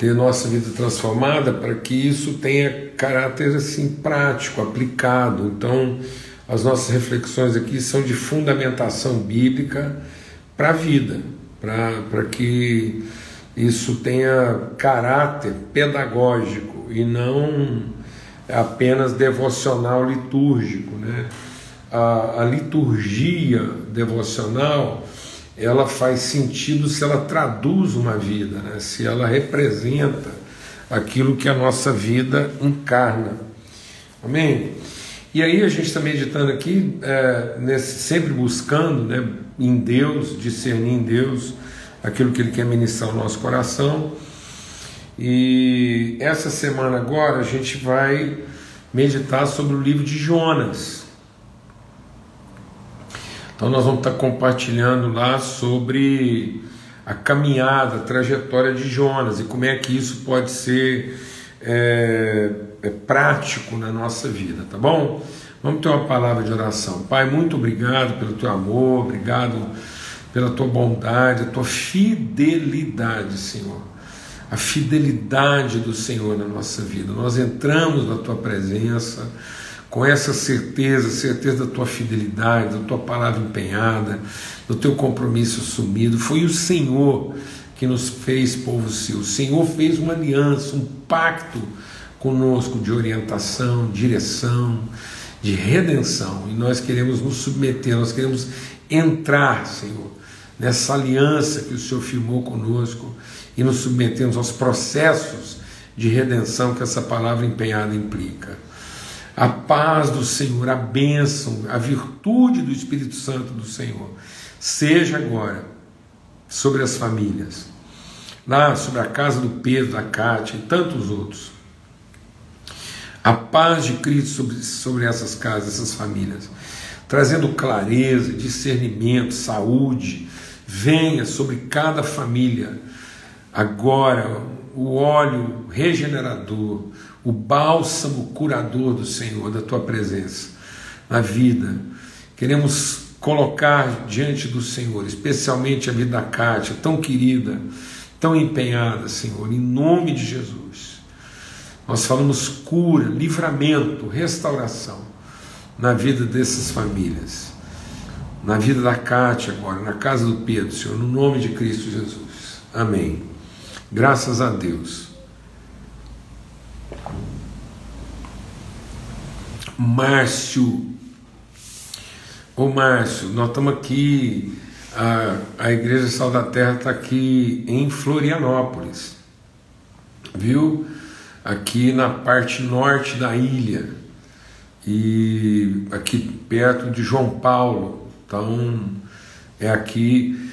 ter nossa vida transformada para que isso tenha caráter assim prático, aplicado. Então, as nossas reflexões aqui são de fundamentação bíblica para a vida, para que isso tenha caráter pedagógico e não apenas devocional litúrgico. Né? A, a liturgia devocional ela faz sentido se ela traduz uma vida, né? se ela representa aquilo que a nossa vida encarna. Amém? E aí a gente está meditando aqui, é, nesse, sempre buscando né, em Deus, discernir em Deus aquilo que Ele quer ministrar ao nosso coração. E essa semana agora a gente vai meditar sobre o livro de Jonas. Então nós vamos estar compartilhando lá sobre a caminhada, a trajetória de Jonas e como é que isso pode ser é, é prático na nossa vida, tá bom? Vamos ter uma palavra de oração. Pai, muito obrigado pelo teu amor, obrigado pela tua bondade, a tua fidelidade, Senhor. A fidelidade do Senhor na nossa vida. Nós entramos na tua presença com essa certeza, certeza da tua fidelidade, da tua palavra empenhada, do teu compromisso assumido. Foi o Senhor que nos fez povo seu. O Senhor fez uma aliança, um pacto conosco de orientação, direção, de redenção. E nós queremos nos submeter, nós queremos entrar, Senhor, nessa aliança que o Senhor firmou conosco e nos submetemos aos processos de redenção que essa palavra empenhada implica a paz do Senhor, a bênção, a virtude do Espírito Santo do Senhor, seja agora sobre as famílias, lá sobre a casa do Pedro, da Cátia e tantos outros. A paz de Cristo sobre, sobre essas casas, essas famílias, trazendo clareza, discernimento, saúde, venha sobre cada família agora o óleo regenerador, o bálsamo curador do Senhor, da tua presença na vida. Queremos colocar diante do Senhor, especialmente a vida da Cátia, tão querida, tão empenhada, Senhor, em nome de Jesus. Nós falamos cura, livramento, restauração na vida dessas famílias, na vida da Cátia agora, na casa do Pedro, Senhor, no nome de Cristo Jesus. Amém. Graças a Deus. Márcio. Ô Márcio, nós estamos aqui, a, a Igreja Sal da Terra está aqui em Florianópolis, viu? Aqui na parte norte da ilha e aqui perto de João Paulo. Então é aqui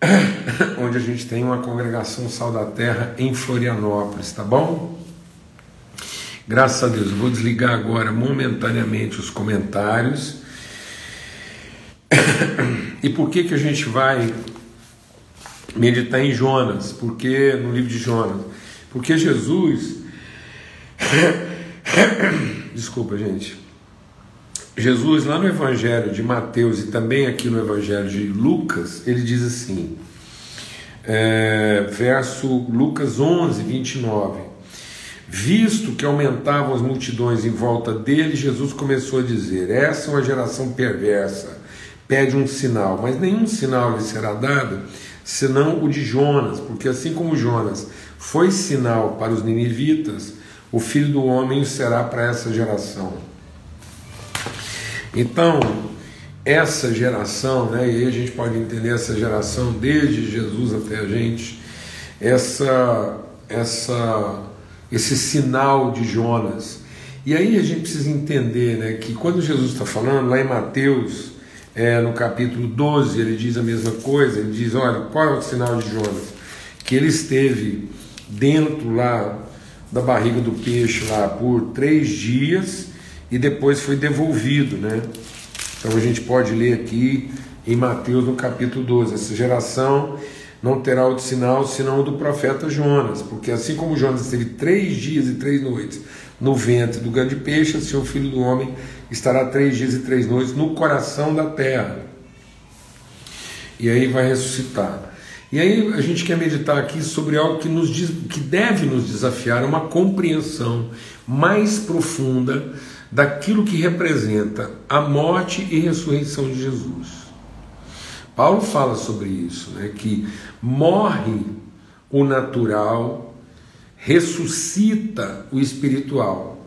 onde a gente tem uma congregação Sal da Terra em Florianópolis, tá bom? Graças a Deus, vou desligar agora momentaneamente os comentários. E por que que a gente vai meditar em Jonas? Porque no livro de Jonas, porque Jesus Desculpa, gente. Jesus, lá no Evangelho de Mateus e também aqui no Evangelho de Lucas, ele diz assim, é, verso Lucas 11, 29. Visto que aumentavam as multidões em volta dele, Jesus começou a dizer: Essa é uma geração perversa, pede um sinal, mas nenhum sinal lhe será dado senão o de Jonas, porque assim como Jonas foi sinal para os ninivitas, o filho do homem será para essa geração. Então, essa geração, né, e aí a gente pode entender essa geração desde Jesus até a gente, essa, essa esse sinal de Jonas. E aí a gente precisa entender né, que quando Jesus está falando, lá em Mateus, é, no capítulo 12, ele diz a mesma coisa, ele diz, olha, qual é o sinal de Jonas? Que ele esteve dentro lá da barriga do peixe lá por três dias e depois foi devolvido, né? Então a gente pode ler aqui em Mateus no capítulo 12, essa geração não terá outro sinal senão o do profeta Jonas, porque assim como Jonas esteve três dias e três noites no ventre do grande peixe, assim o filho do homem estará três dias e três noites no coração da terra. E aí vai ressuscitar. E aí a gente quer meditar aqui sobre algo que, nos, que deve nos desafiar, uma compreensão mais profunda daquilo que representa a morte e ressurreição de Jesus. Paulo fala sobre isso, né, que morre o natural, ressuscita o espiritual.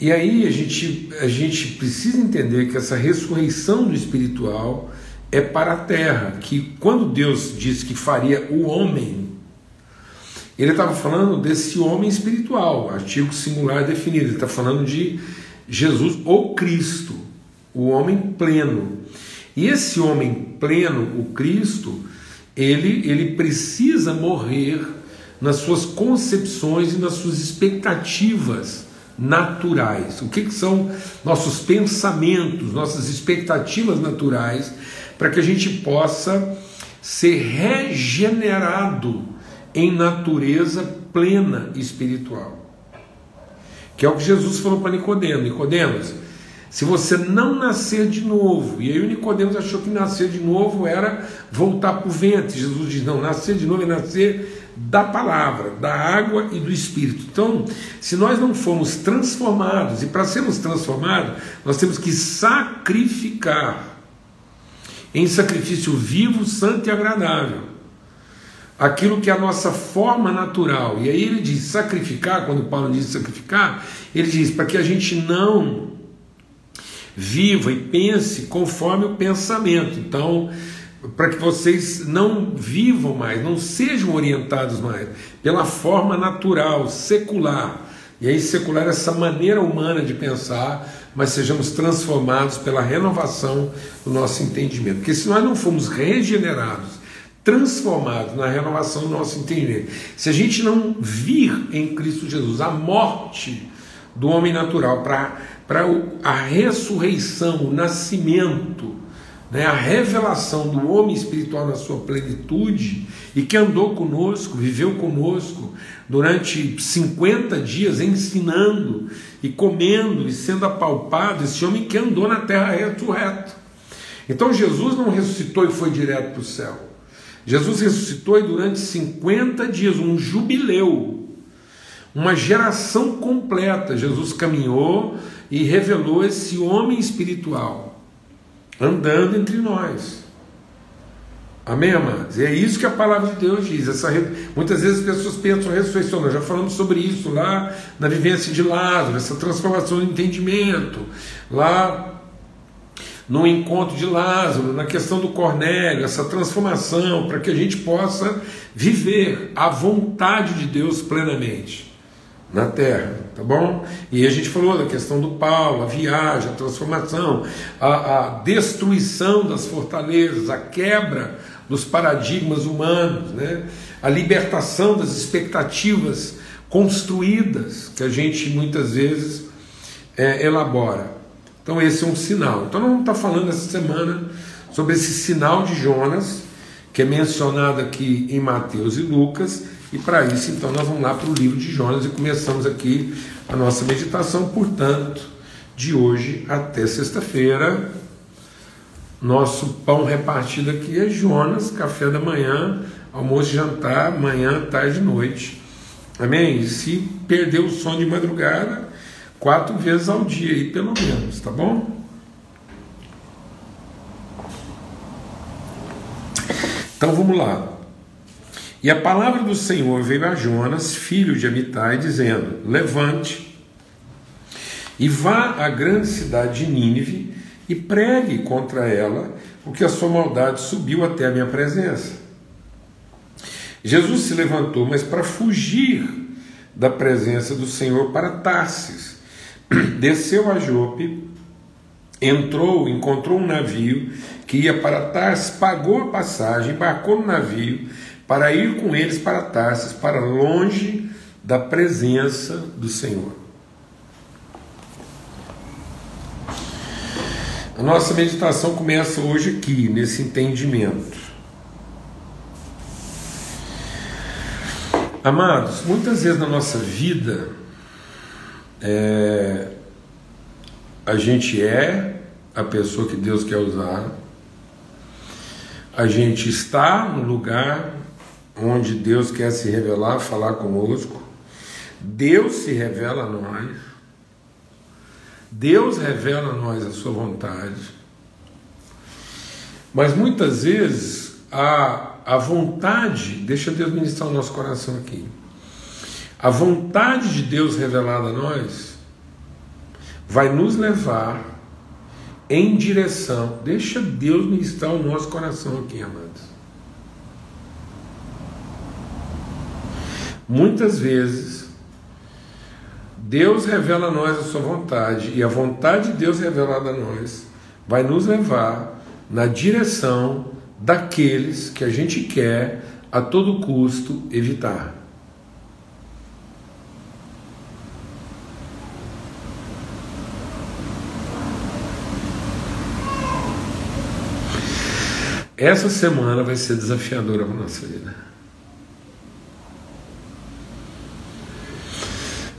E aí a gente, a gente precisa entender que essa ressurreição do espiritual é para a terra, que quando Deus disse que faria o homem, ele estava falando desse homem espiritual, artigo singular definido, ele está falando de Jesus ou Cristo, o homem pleno. E esse homem pleno, o Cristo, ele, ele precisa morrer nas suas concepções e nas suas expectativas naturais. O que, que são nossos pensamentos, nossas expectativas naturais para que a gente possa ser regenerado em natureza plena espiritual. Que é o que Jesus falou para Nicodemos, Nicodemos, se você não nascer de novo, e aí o Nicodemos achou que nascer de novo era voltar para o ventre. Jesus diz: não, nascer de novo é nascer da palavra, da água e do espírito. Então, se nós não formos transformados, e para sermos transformados, nós temos que sacrificar em sacrifício vivo, santo e agradável. Aquilo que é a nossa forma natural. E aí ele diz sacrificar, quando Paulo diz sacrificar, ele diz para que a gente não viva e pense conforme o pensamento. Então, para que vocês não vivam mais, não sejam orientados mais pela forma natural, secular. E aí, secular é essa maneira humana de pensar, mas sejamos transformados pela renovação do nosso entendimento. Porque se nós não formos regenerados, transformados na renovação do nosso entendimento, se a gente não vir em Cristo Jesus a morte do homem natural para a ressurreição, o nascimento, né, a revelação do homem espiritual na sua plenitude e que andou conosco, viveu conosco durante 50 dias ensinando e comendo e sendo apalpado, esse homem que andou na terra ressurreto. Então Jesus não ressuscitou e foi direto para o céu. Jesus ressuscitou e durante 50 dias, um jubileu, uma geração completa, Jesus caminhou e revelou esse homem espiritual andando entre nós. Amém, amados? É isso que a palavra de Deus diz. Essa, muitas vezes as pessoas pensam ressurreição, nós já falamos sobre isso lá na vivência de Lázaro, essa transformação do entendimento, lá no encontro de Lázaro, na questão do Cornélio, essa transformação para que a gente possa viver a vontade de Deus plenamente na terra, tá bom? E a gente falou da questão do Paulo, a viagem, a transformação, a, a destruição das fortalezas, a quebra dos paradigmas humanos, né? a libertação das expectativas construídas que a gente muitas vezes é, elabora. Então, esse é um sinal. Então, vamos estar falando essa semana sobre esse sinal de Jonas, que é mencionado aqui em Mateus e Lucas, e para isso, então, nós vamos lá para o livro de Jonas e começamos aqui a nossa meditação, portanto, de hoje até sexta-feira, nosso pão repartido aqui é Jonas, café da manhã, almoço e jantar, manhã, tarde e noite. Amém? E se perder o sono de madrugada, quatro vezes ao dia aí, pelo menos, tá bom? Então vamos lá. E a palavra do Senhor veio a Jonas, filho de Amitai, dizendo: Levante e vá à grande cidade de Nínive e pregue contra ela, porque a sua maldade subiu até a minha presença. Jesus se levantou, mas para fugir da presença do Senhor para Tarsis. Desceu a Jope, entrou, encontrou um navio que ia para Tarsis, pagou a passagem, embarcou no navio para ir com eles para Tarsis, para longe da presença do Senhor. A nossa meditação começa hoje aqui, nesse entendimento. Amados, muitas vezes na nossa vida, é, a gente é a pessoa que Deus quer usar, a gente está no lugar onde Deus quer se revelar, falar conosco. Deus se revela a nós. Deus revela a nós a sua vontade. Mas muitas vezes a, a vontade, deixa Deus ministrar o nosso coração aqui. A vontade de Deus revelada a nós vai nos levar em direção. Deixa Deus ministrar o nosso coração aqui, amados. Muitas vezes, Deus revela a nós a sua vontade, e a vontade de Deus revelada a nós vai nos levar na direção daqueles que a gente quer a todo custo evitar. Essa semana vai ser desafiadora para a nossa vida.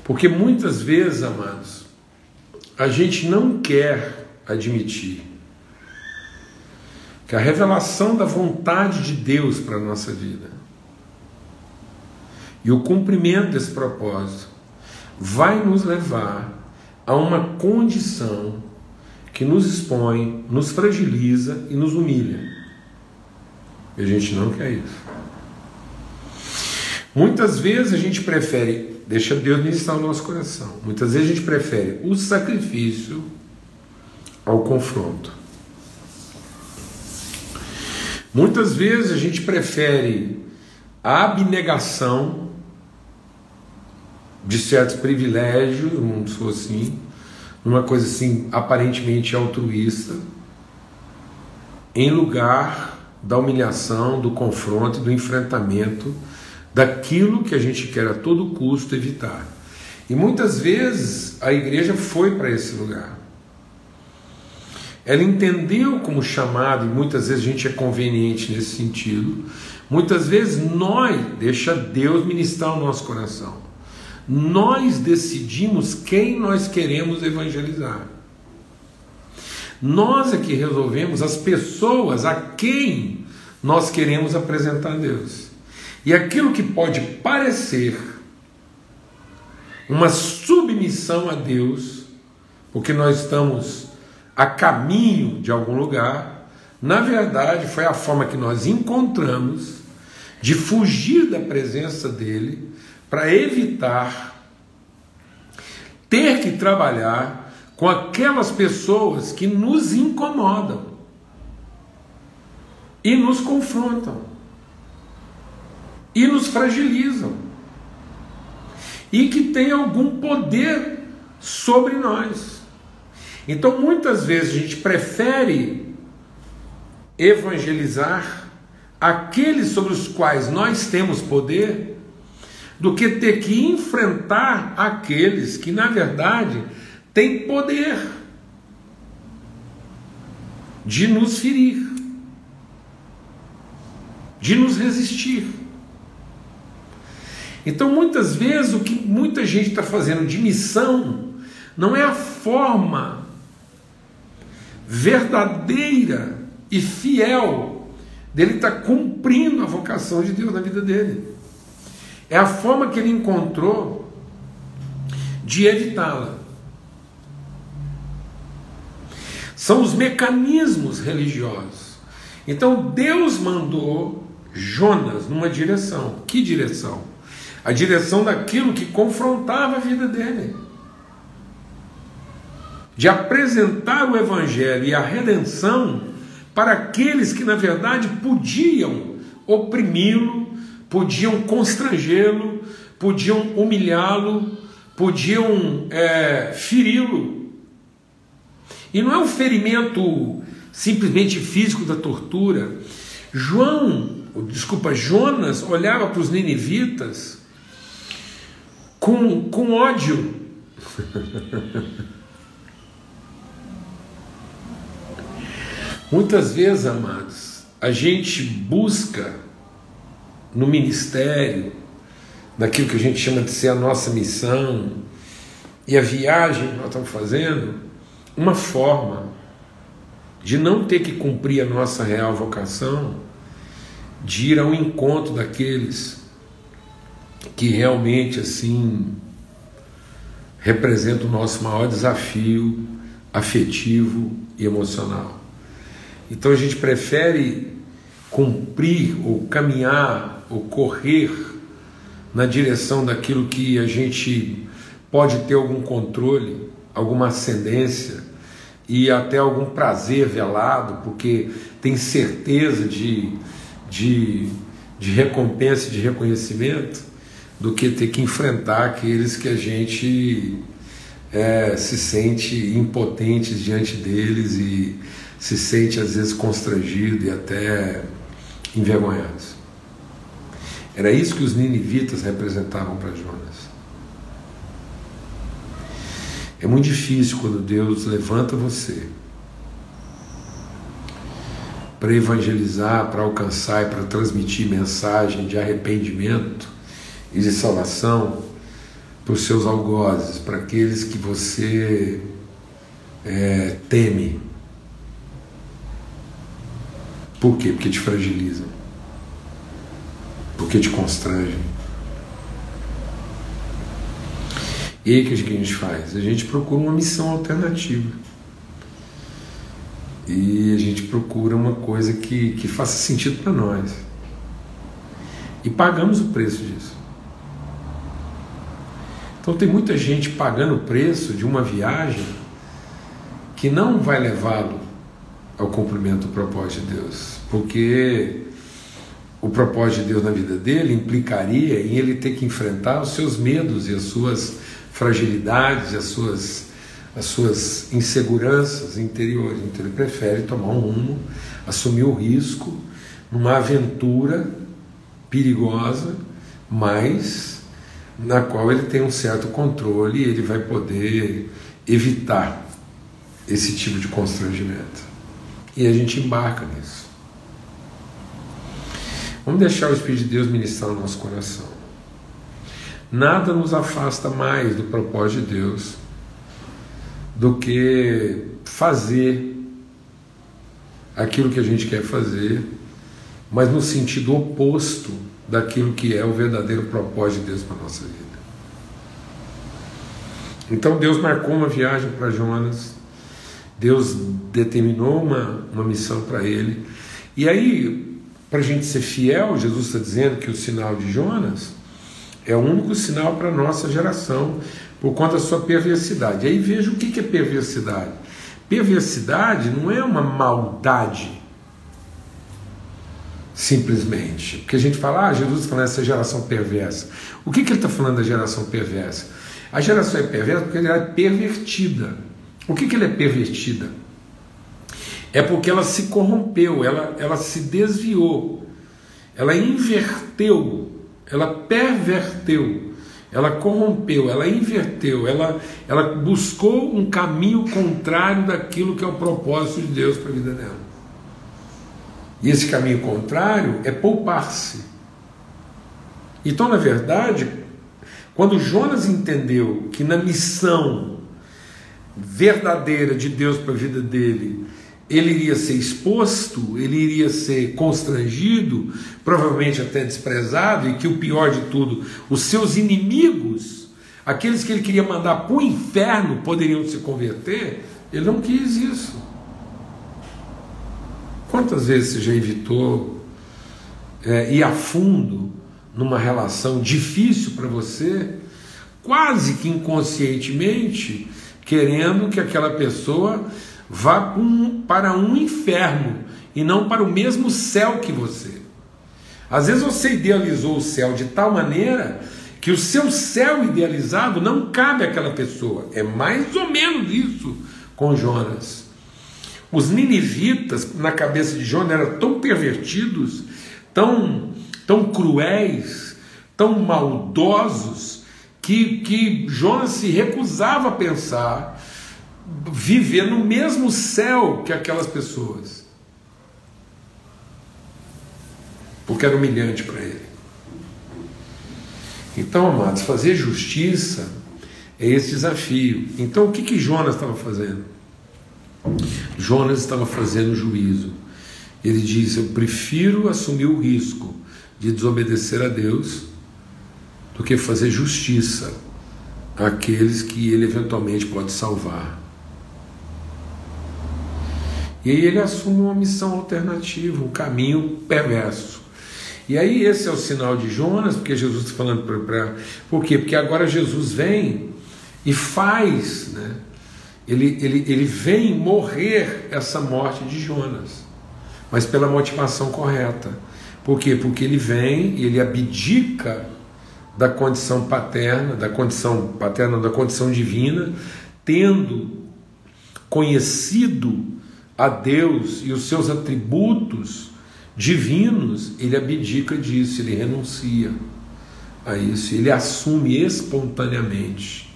Porque muitas vezes, amados, a gente não quer admitir que a revelação da vontade de Deus para a nossa vida e o cumprimento desse propósito vai nos levar a uma condição que nos expõe, nos fragiliza e nos humilha. E a gente não quer isso. Muitas vezes a gente prefere, deixa Deus ministrar o nosso coração. Muitas vezes a gente prefere o sacrifício ao confronto. Muitas vezes a gente prefere a abnegação de certos privilégios, vamos for assim, numa coisa assim aparentemente altruísta, em lugar da humilhação, do confronto, do enfrentamento daquilo que a gente quer a todo custo evitar. E muitas vezes a igreja foi para esse lugar. Ela entendeu como chamado, e muitas vezes a gente é conveniente nesse sentido. Muitas vezes nós, deixa Deus ministrar o nosso coração. Nós decidimos quem nós queremos evangelizar. Nós é que resolvemos as pessoas a quem nós queremos apresentar a Deus. E aquilo que pode parecer uma submissão a Deus, porque nós estamos a caminho de algum lugar, na verdade foi a forma que nós encontramos de fugir da presença dele para evitar ter que trabalhar com aquelas pessoas que nos incomodam e nos confrontam e nos fragilizam e que têm algum poder sobre nós. Então muitas vezes a gente prefere evangelizar aqueles sobre os quais nós temos poder do que ter que enfrentar aqueles que na verdade tem poder de nos ferir, de nos resistir. Então, muitas vezes, o que muita gente está fazendo de missão não é a forma verdadeira e fiel dele estar tá cumprindo a vocação de Deus na vida dele. É a forma que ele encontrou de evitá-la. São os mecanismos religiosos. Então Deus mandou Jonas numa direção. Que direção? A direção daquilo que confrontava a vida dele. De apresentar o Evangelho e a redenção para aqueles que, na verdade, podiam oprimi-lo, podiam constrangê-lo, podiam humilhá-lo, podiam é, feri-lo. E não é um ferimento simplesmente físico da tortura. João, desculpa, Jonas olhava para os ninivitas com, com ódio. Muitas vezes, amados, a gente busca no ministério, naquilo que a gente chama de ser a nossa missão, e a viagem que nós estamos fazendo, uma forma de não ter que cumprir a nossa real vocação, de ir ao encontro daqueles que realmente assim representa o nosso maior desafio afetivo e emocional. Então a gente prefere cumprir ou caminhar ou correr na direção daquilo que a gente pode ter algum controle, alguma ascendência e até algum prazer velado, porque tem certeza de, de, de recompensa de reconhecimento, do que ter que enfrentar aqueles que a gente é, se sente impotente diante deles e se sente às vezes constrangido e até envergonhados. Era isso que os ninivitas representavam para Jonas. É muito difícil quando Deus levanta você para evangelizar, para alcançar e para transmitir mensagem de arrependimento e de salvação para os seus algozes, para aqueles que você é, teme. Por quê? Porque te fragilizam. Porque te constrangem. E aí o que a gente faz? A gente procura uma missão alternativa. E a gente procura uma coisa que, que faça sentido para nós. E pagamos o preço disso. Então tem muita gente pagando o preço de uma viagem que não vai levá-lo ao cumprimento do propósito de Deus, porque o propósito de Deus na vida dele implicaria em ele ter que enfrentar os seus medos e as suas fragilidades, as suas, as suas inseguranças interiores. Então ele prefere tomar um rumo, assumir o risco numa aventura perigosa, mas na qual ele tem um certo controle e ele vai poder evitar esse tipo de constrangimento. E a gente embarca nisso. Vamos deixar o Espírito de Deus ministrar no nosso coração. Nada nos afasta mais do propósito de Deus do que fazer aquilo que a gente quer fazer, mas no sentido oposto daquilo que é o verdadeiro propósito de Deus para a nossa vida. Então Deus marcou uma viagem para Jonas, Deus determinou uma, uma missão para ele, e aí, para a gente ser fiel, Jesus está dizendo que o sinal de Jonas é o único sinal para a nossa geração, por conta da sua perversidade. Aí veja o que é perversidade. Perversidade não é uma maldade simplesmente. Porque a gente fala, ah, Jesus está falando essa geração perversa. O que, que ele está falando da geração perversa? A geração é perversa porque ela é pervertida. O que, que ela é pervertida? É porque ela se corrompeu, ela, ela se desviou, ela inverteu, ela perverteu, ela corrompeu, ela inverteu, ela, ela buscou um caminho contrário daquilo que é o propósito de Deus para a vida dela. E esse caminho contrário é poupar-se. Então, na verdade, quando Jonas entendeu que na missão verdadeira de Deus para a vida dele, ele iria ser exposto, ele iria ser constrangido, provavelmente até desprezado, e que o pior de tudo, os seus inimigos, aqueles que ele queria mandar para o inferno, poderiam se converter, ele não quis isso. Quantas vezes você já evitou é, ir a fundo numa relação difícil para você, quase que inconscientemente, querendo que aquela pessoa vá um, para um inferno e não para o mesmo céu que você? Às vezes você idealizou o céu de tal maneira que o seu céu idealizado não cabe àquela pessoa. É mais ou menos isso com Jonas. Os ninivitas, na cabeça de Jonas, eram tão pervertidos, tão, tão cruéis, tão maldosos, que, que Jonas se recusava a pensar viver no mesmo céu que aquelas pessoas. Porque era humilhante para ele. Então, amados, fazer justiça é esse desafio. Então, o que, que Jonas estava fazendo? Jonas estava fazendo juízo. Ele diz: Eu prefiro assumir o risco de desobedecer a Deus do que fazer justiça àqueles que ele eventualmente pode salvar. E aí ele assume uma missão alternativa, um caminho perverso. E aí esse é o sinal de Jonas, porque Jesus está falando para. Por quê? Porque agora Jesus vem e faz, né? ele, ele, ele vem morrer essa morte de Jonas, mas pela motivação correta. Por quê? Porque ele vem e ele abdica da condição paterna, da condição paterna, da condição divina, tendo conhecido a Deus e os seus atributos divinos, ele abdica disso, ele renuncia a isso, ele assume espontaneamente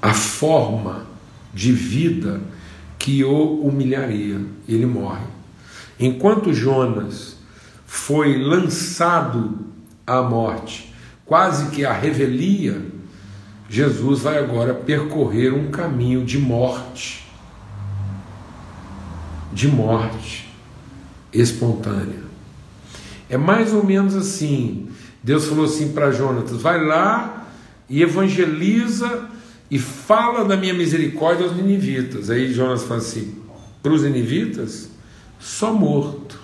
a forma de vida que o humilharia. Ele morre. Enquanto Jonas foi lançado à morte, quase que a revelia, Jesus vai agora percorrer um caminho de morte. De morte espontânea. É mais ou menos assim. Deus falou assim para Jonatas: vai lá e evangeliza e fala da minha misericórdia aos ninivitas. Aí Jonas fala assim: para os ninivitas, só morto.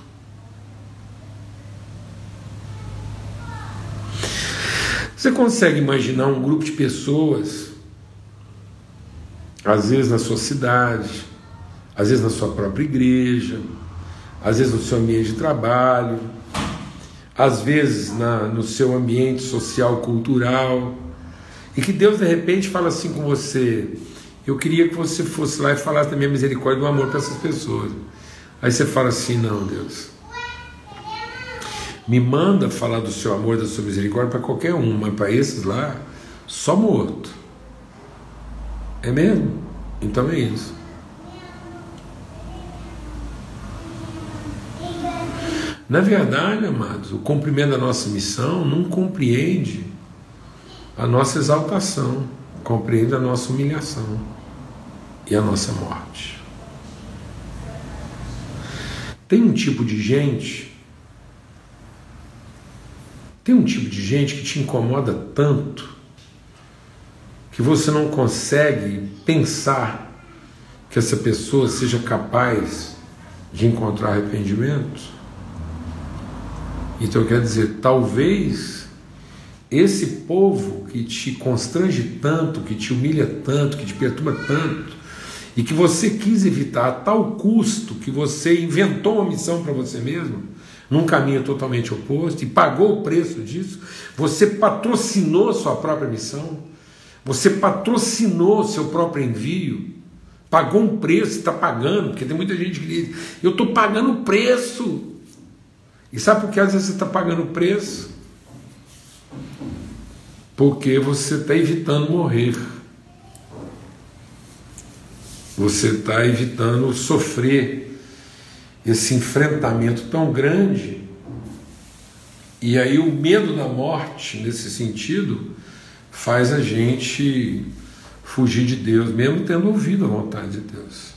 Você consegue imaginar um grupo de pessoas, às vezes na sua cidade, às vezes na sua própria igreja, às vezes no seu ambiente de trabalho, às vezes na, no seu ambiente social, cultural, e que Deus de repente fala assim com você: Eu queria que você fosse lá e falasse da minha misericórdia e do amor para essas pessoas. Aí você fala assim: Não, Deus. Me manda falar do seu amor, da sua misericórdia para qualquer um, mas para esses lá, só morto. É mesmo? Então é isso. Na verdade, amados, o cumprimento da nossa missão não compreende a nossa exaltação, compreende a nossa humilhação e a nossa morte. Tem um tipo de gente, tem um tipo de gente que te incomoda tanto que você não consegue pensar que essa pessoa seja capaz de encontrar arrependimento. Então quer dizer, talvez esse povo que te constrange tanto, que te humilha tanto, que te perturba tanto, e que você quis evitar a tal custo que você inventou uma missão para você mesmo, num caminho totalmente oposto, e pagou o preço disso, você patrocinou sua própria missão, você patrocinou seu próprio envio, pagou um preço, está pagando, porque tem muita gente que diz, eu estou pagando o preço. E sabe por que às vezes você está pagando o preço? porque você está evitando morrer. Você está evitando sofrer esse enfrentamento tão grande. E aí o medo da morte, nesse sentido, faz a gente fugir de Deus, mesmo tendo ouvido a vontade de Deus.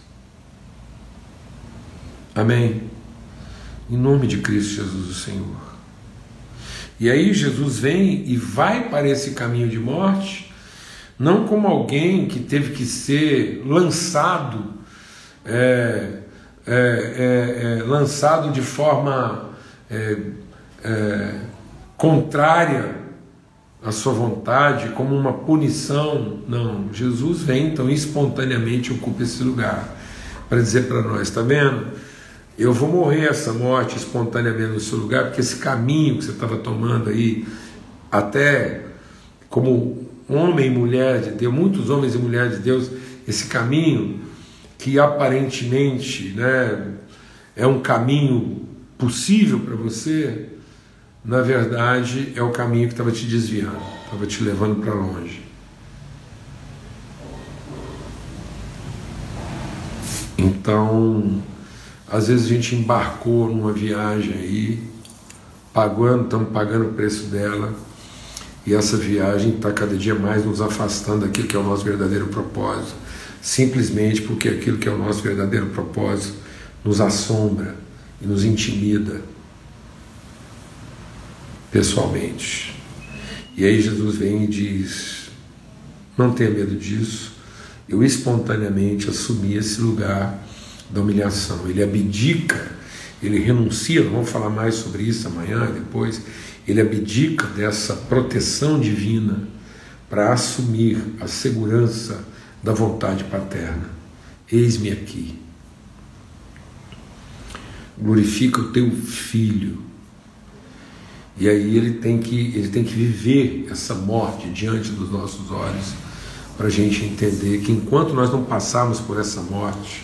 Amém? Em nome de Cristo Jesus, o Senhor. E aí Jesus vem e vai para esse caminho de morte, não como alguém que teve que ser lançado, é, é, é, é lançado de forma é, é, contrária à sua vontade, como uma punição. Não, Jesus vem então espontaneamente ocupa esse lugar para dizer para nós, está vendo? Eu vou morrer essa morte espontaneamente no seu lugar, porque esse caminho que você estava tomando aí, até como homem e mulher de Deus, muitos homens e mulheres de Deus, esse caminho que aparentemente né, é um caminho possível para você, na verdade é o caminho que estava te desviando, estava te levando para longe. Então, às vezes a gente embarcou numa viagem aí, pagando, estamos pagando o preço dela, e essa viagem está cada dia mais nos afastando daquilo que é o nosso verdadeiro propósito, simplesmente porque aquilo que é o nosso verdadeiro propósito nos assombra e nos intimida pessoalmente. E aí Jesus vem e diz: não tenha medo disso. Eu espontaneamente assumi esse lugar da humilhação. Ele abdica, ele renuncia, vamos falar mais sobre isso amanhã, depois. Ele abdica dessa proteção divina para assumir a segurança da vontade paterna. Eis-me aqui. Glorifica o teu filho. E aí ele tem que, ele tem que viver essa morte diante dos nossos olhos para a gente entender que enquanto nós não passarmos por essa morte,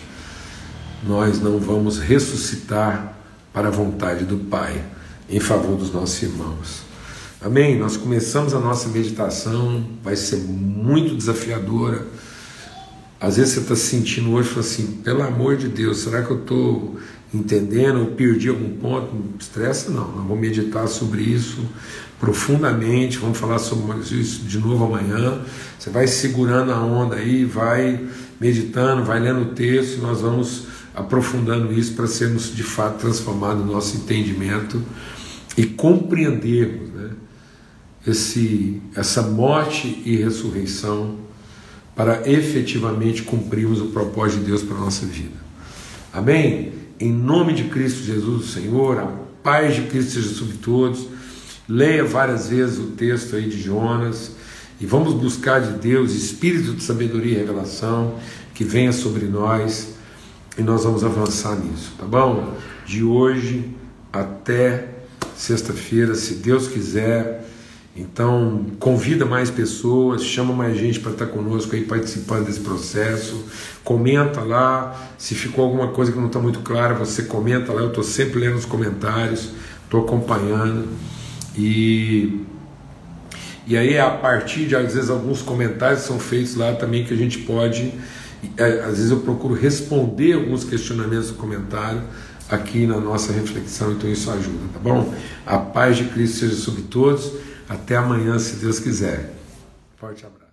nós não vamos ressuscitar para a vontade do Pai em favor dos nossos irmãos. Amém? Nós começamos a nossa meditação, vai ser muito desafiadora. Às vezes você está se sentindo hoje assim, pelo amor de Deus, será que eu estou entendendo ou perdi algum ponto? Não estressa não, nós vamos meditar sobre isso profundamente, vamos falar sobre isso de novo amanhã. Você vai segurando a onda aí, vai meditando, vai lendo o texto, nós vamos aprofundando isso para sermos de fato transformados no nosso entendimento e compreendermos né, esse, essa morte e ressurreição para efetivamente cumprirmos o propósito de Deus para a nossa vida. Amém? Em nome de Cristo Jesus, o Senhor, a paz de Cristo seja sobre todos. Leia várias vezes o texto aí de Jonas e vamos buscar de Deus espírito de sabedoria e revelação que venha sobre nós e nós vamos avançar nisso, tá bom? De hoje até sexta-feira, se Deus quiser. Então, convida mais pessoas, chama mais gente para estar conosco aí participando desse processo. Comenta lá, se ficou alguma coisa que não está muito clara, você comenta lá. Eu estou sempre lendo os comentários, estou acompanhando. E, e aí, a partir de, às vezes, alguns comentários são feitos lá também que a gente pode. É, às vezes eu procuro responder alguns questionamentos do comentário aqui na nossa reflexão, então isso ajuda, tá bom? A paz de Cristo seja sobre todos. Até amanhã, se Deus quiser. Forte abraço.